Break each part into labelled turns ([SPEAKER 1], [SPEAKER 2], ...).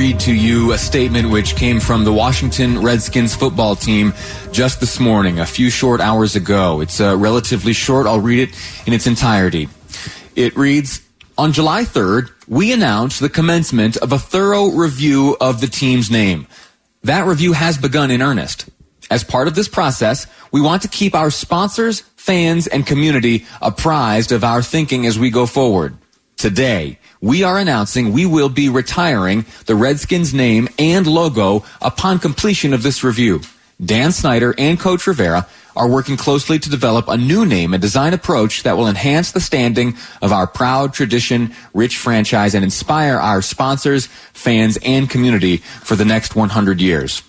[SPEAKER 1] read to you a statement which came from the Washington Redskins football team just this morning, a few short hours ago. It's uh, relatively short. I'll read it in its entirety. It reads, on July 3rd, we announced the commencement of a thorough review of the team's name. That review has begun in earnest. As part of this process, we want to keep our sponsors, fans, and community apprised of our thinking as we go forward. Today, we are announcing we will be retiring the Redskins name and logo upon completion of this review. Dan Snyder and Coach Rivera are working closely to develop a new name and design approach that will enhance the standing of our proud tradition, rich franchise, and inspire our sponsors, fans, and community for the next 100 years.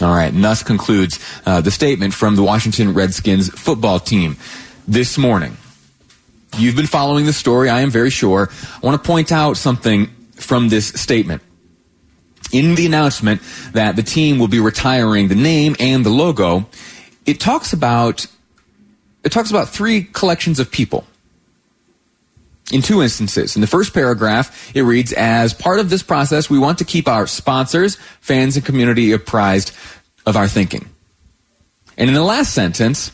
[SPEAKER 1] All right, and thus concludes uh, the statement from the Washington Redskins football team this morning. You've been following the story, I am very sure. I want to point out something from this statement. In the announcement that the team will be retiring the name and the logo, it talks about it talks about three collections of people in two instances. In the first paragraph, it reads, as part of this process, we want to keep our sponsors, fans, and community apprised of our thinking. And in the last sentence,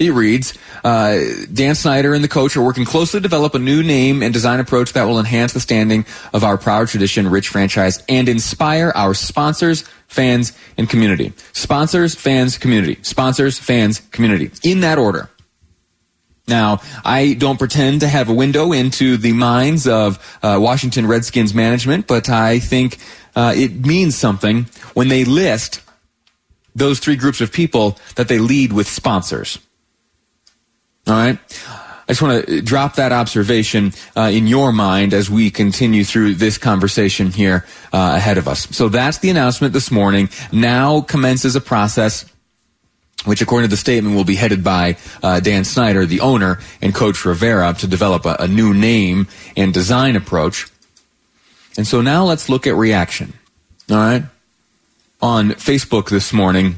[SPEAKER 1] it reads, uh, Dan Snyder and the coach are working closely to develop a new name and design approach that will enhance the standing of our proud tradition, rich franchise, and inspire our sponsors, fans, and community. Sponsors, fans, community. Sponsors, fans, community. In that order. Now, I don't pretend to have a window into the minds of uh, Washington Redskins management, but I think uh, it means something when they list those three groups of people that they lead with sponsors. All right. I just want to drop that observation uh, in your mind as we continue through this conversation here uh, ahead of us. So that's the announcement this morning. Now commences a process which according to the statement will be headed by uh, Dan Snyder, the owner, and Coach Rivera to develop a, a, new name and design approach. And so now let's look at reaction. All right. On Facebook this morning,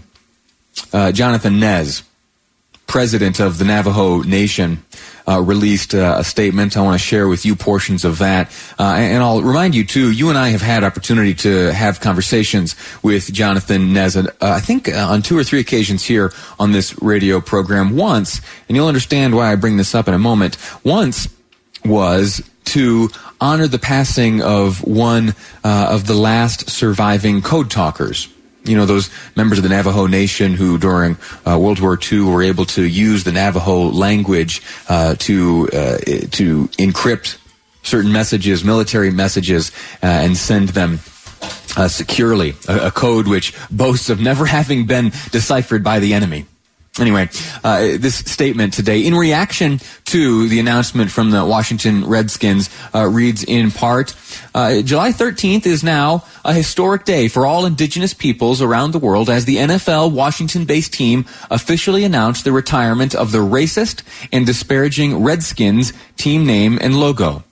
[SPEAKER 1] uh, Jonathan Nez, president of the Navajo Nation, uh, released uh, a statement. I want to share with you portions of that, uh, and I'll remind you too. You and I have had opportunity to have conversations with Jonathan Nez. Uh, I think uh, on two or three occasions here on this radio program. Once, and you'll understand why I bring this up in a moment. Once was to honor the passing of one uh, of the last surviving code talkers you know, those members of the Navajo Nation who during uh, World War II were able to use the Navajo language uh, to uh, to encrypt certain messages, military messages, uh, and send them uh, securely. A, a, code which boasts of never having been deciphered by the enemy. Anyway, uh, this statement today, in reaction to the announcement from the Washington Redskins, uh, reads in part, uh, July 13th is now a historic day for all indigenous peoples around the world as the NFL Washington-based team officially announced the retirement of the racist and disparaging Redskins team name and logo.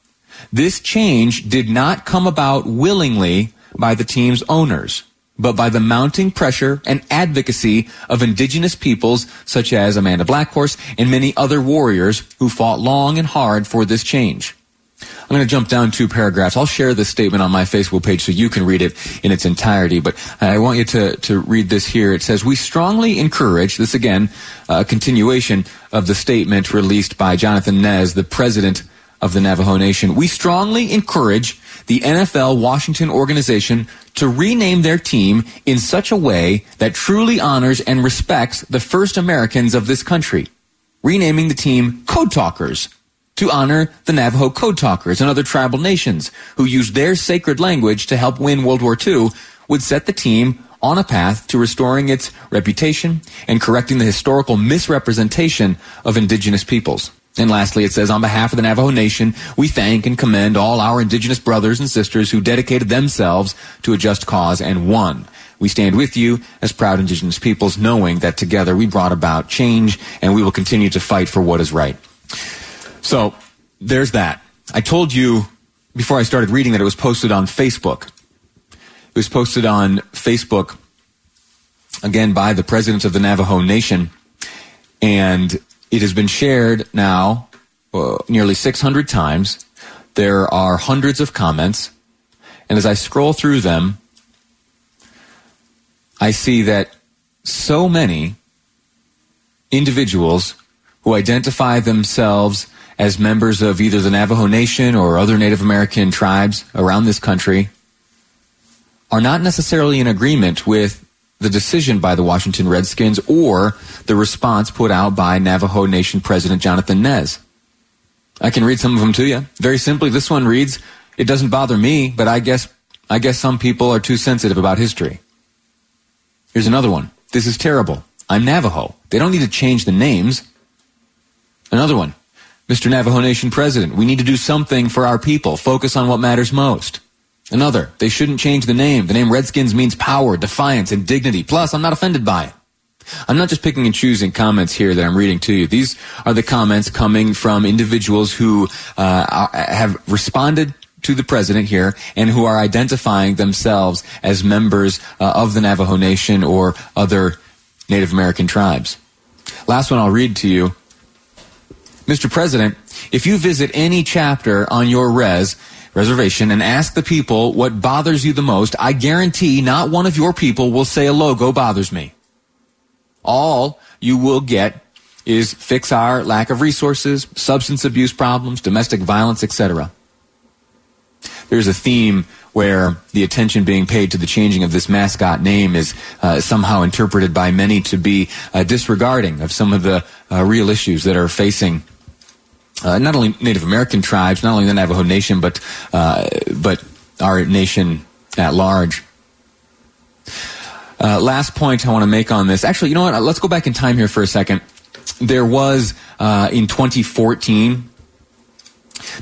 [SPEAKER 1] This change did not come about willingly by the team's owners but by the mounting pressure and advocacy of indigenous peoples such as Amanda Blackhorse and many other warriors who fought long and hard for this change. I'm going to jump down two paragraphs. I'll share this statement on my Facebook page so you can read it in its entirety, but I want you to, to read this here. It says, We strongly encourage, this again, a continuation of the statement released by Jonathan Nez, the president of the Navajo Nation. We strongly encourage the NFL Washington organization to rename their team in such a way that truly honors and respects the first Americans of this country. Renaming the team Code Talkers to honor the Navajo Code Talkers and other tribal nations who used their sacred language to help win World War II would set the team on a path to restoring its reputation and correcting the historical misrepresentation of indigenous peoples. And lastly, it says, on behalf of the Navajo Nation, we thank and commend all our indigenous brothers and sisters who dedicated themselves to a just cause and won. We stand with you as proud indigenous peoples, knowing that together we brought about change and we will continue to fight for what is right. So, there's that. I told you before I started reading that it was posted on Facebook. It was posted on Facebook, again, by the president of the Navajo Nation. And it has been shared now uh, nearly 600 times. There are hundreds of comments. And as I scroll through them, I see that so many individuals who identify themselves as members of either the Navajo Nation or other Native American tribes around this country are not necessarily in agreement with the decision by the Washington Redskins or the response put out by Navajo Nation President Jonathan Nez. I can read some of them to you. Very simply, this one reads, "It doesn't bother me, but I guess I guess some people are too sensitive about history." Here's another one. This is terrible. I'm Navajo. They don't need to change the names. Another one. Mr. Navajo Nation President, we need to do something for our people. Focus on what matters most. Another, they shouldn't change the name. The name Redskins means power, defiance, and dignity. Plus, I'm not offended by it. I'm not just picking and choosing comments here that I'm reading to you. These are the comments coming from individuals who uh, have responded to the president here and who are identifying themselves as members uh, of the Navajo Nation or other Native American tribes. Last one I'll read to you. Mr. President, if you visit any chapter on your res, reservation and ask the people what bothers you the most, I guarantee not one of your people will say a logo bothers me. All you will get is fix our lack of resources, substance abuse problems, domestic violence, etc. There's a theme where the attention being paid to the changing of this mascot name is uh, somehow interpreted by many to be uh, disregarding of some of the uh, real issues that are facing uh, not only Native American tribes, not only the Navajo Nation, but uh, but our nation at large. Uh, last point I want to make on this. Actually, you know what? Let's go back in time here for a second. There was uh, in 2014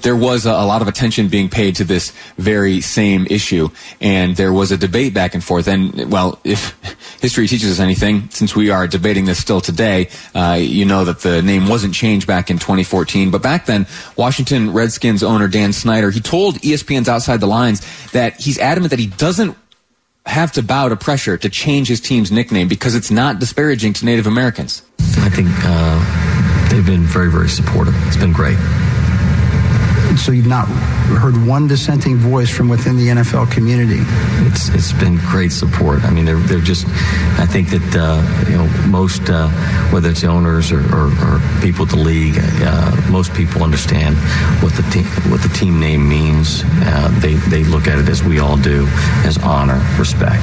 [SPEAKER 1] there was a, a, lot of attention being paid to this very same issue, and there was a debate back and forth. And well, if history teaches us anything, since we are debating this still today, uh, you know that the name wasn't changed back in 2014. But back then, Washington Redskins owner Dan Snyder he told ESPN's Outside the Lines that he's adamant that he doesn't have to bow to pressure to change his team's nickname because it's not disparaging to Native Americans.
[SPEAKER 2] I think uh, they've been very, very supportive. It's been great
[SPEAKER 3] so you've not heard one dissenting voice from within the NFL community.
[SPEAKER 2] It's it's been great support. I mean, they're they're just. I think that uh, you know most uh, whether it's owners or, or, or people at the league, uh, most people understand what the team what the team name means. Uh, they they look at it as we all do, as honor, respect.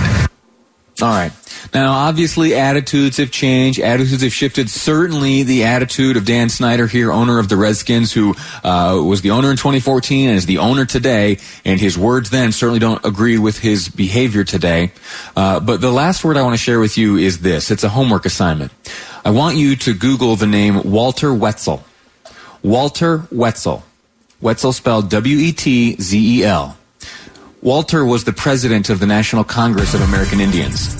[SPEAKER 1] All right. Now, obviously, attitudes have changed. Attitudes have shifted. Certainly, the attitude of Dan Snyder here, owner of the Redskins, who uh, was the owner in 2014 and is the owner today, and his words then certainly don't agree with his behavior today. Uh, but the last word I want to share with you is this. It's a homework assignment. I want you to Google the name Walter Wetzel. Walter Wetzel. Wetzel spelled W-E-T-Z-E-L. Walter was the president of the National Congress of American Indians.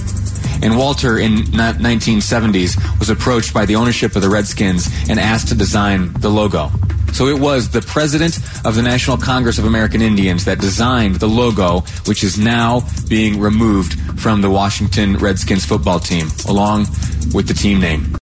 [SPEAKER 1] And Walter, in 1970s, was approached by the ownership of the Redskins and asked to design the logo. So it was the president of the National Congress of American Indians that designed the logo, which is now being removed from the Washington Redskins football team, along with the team name.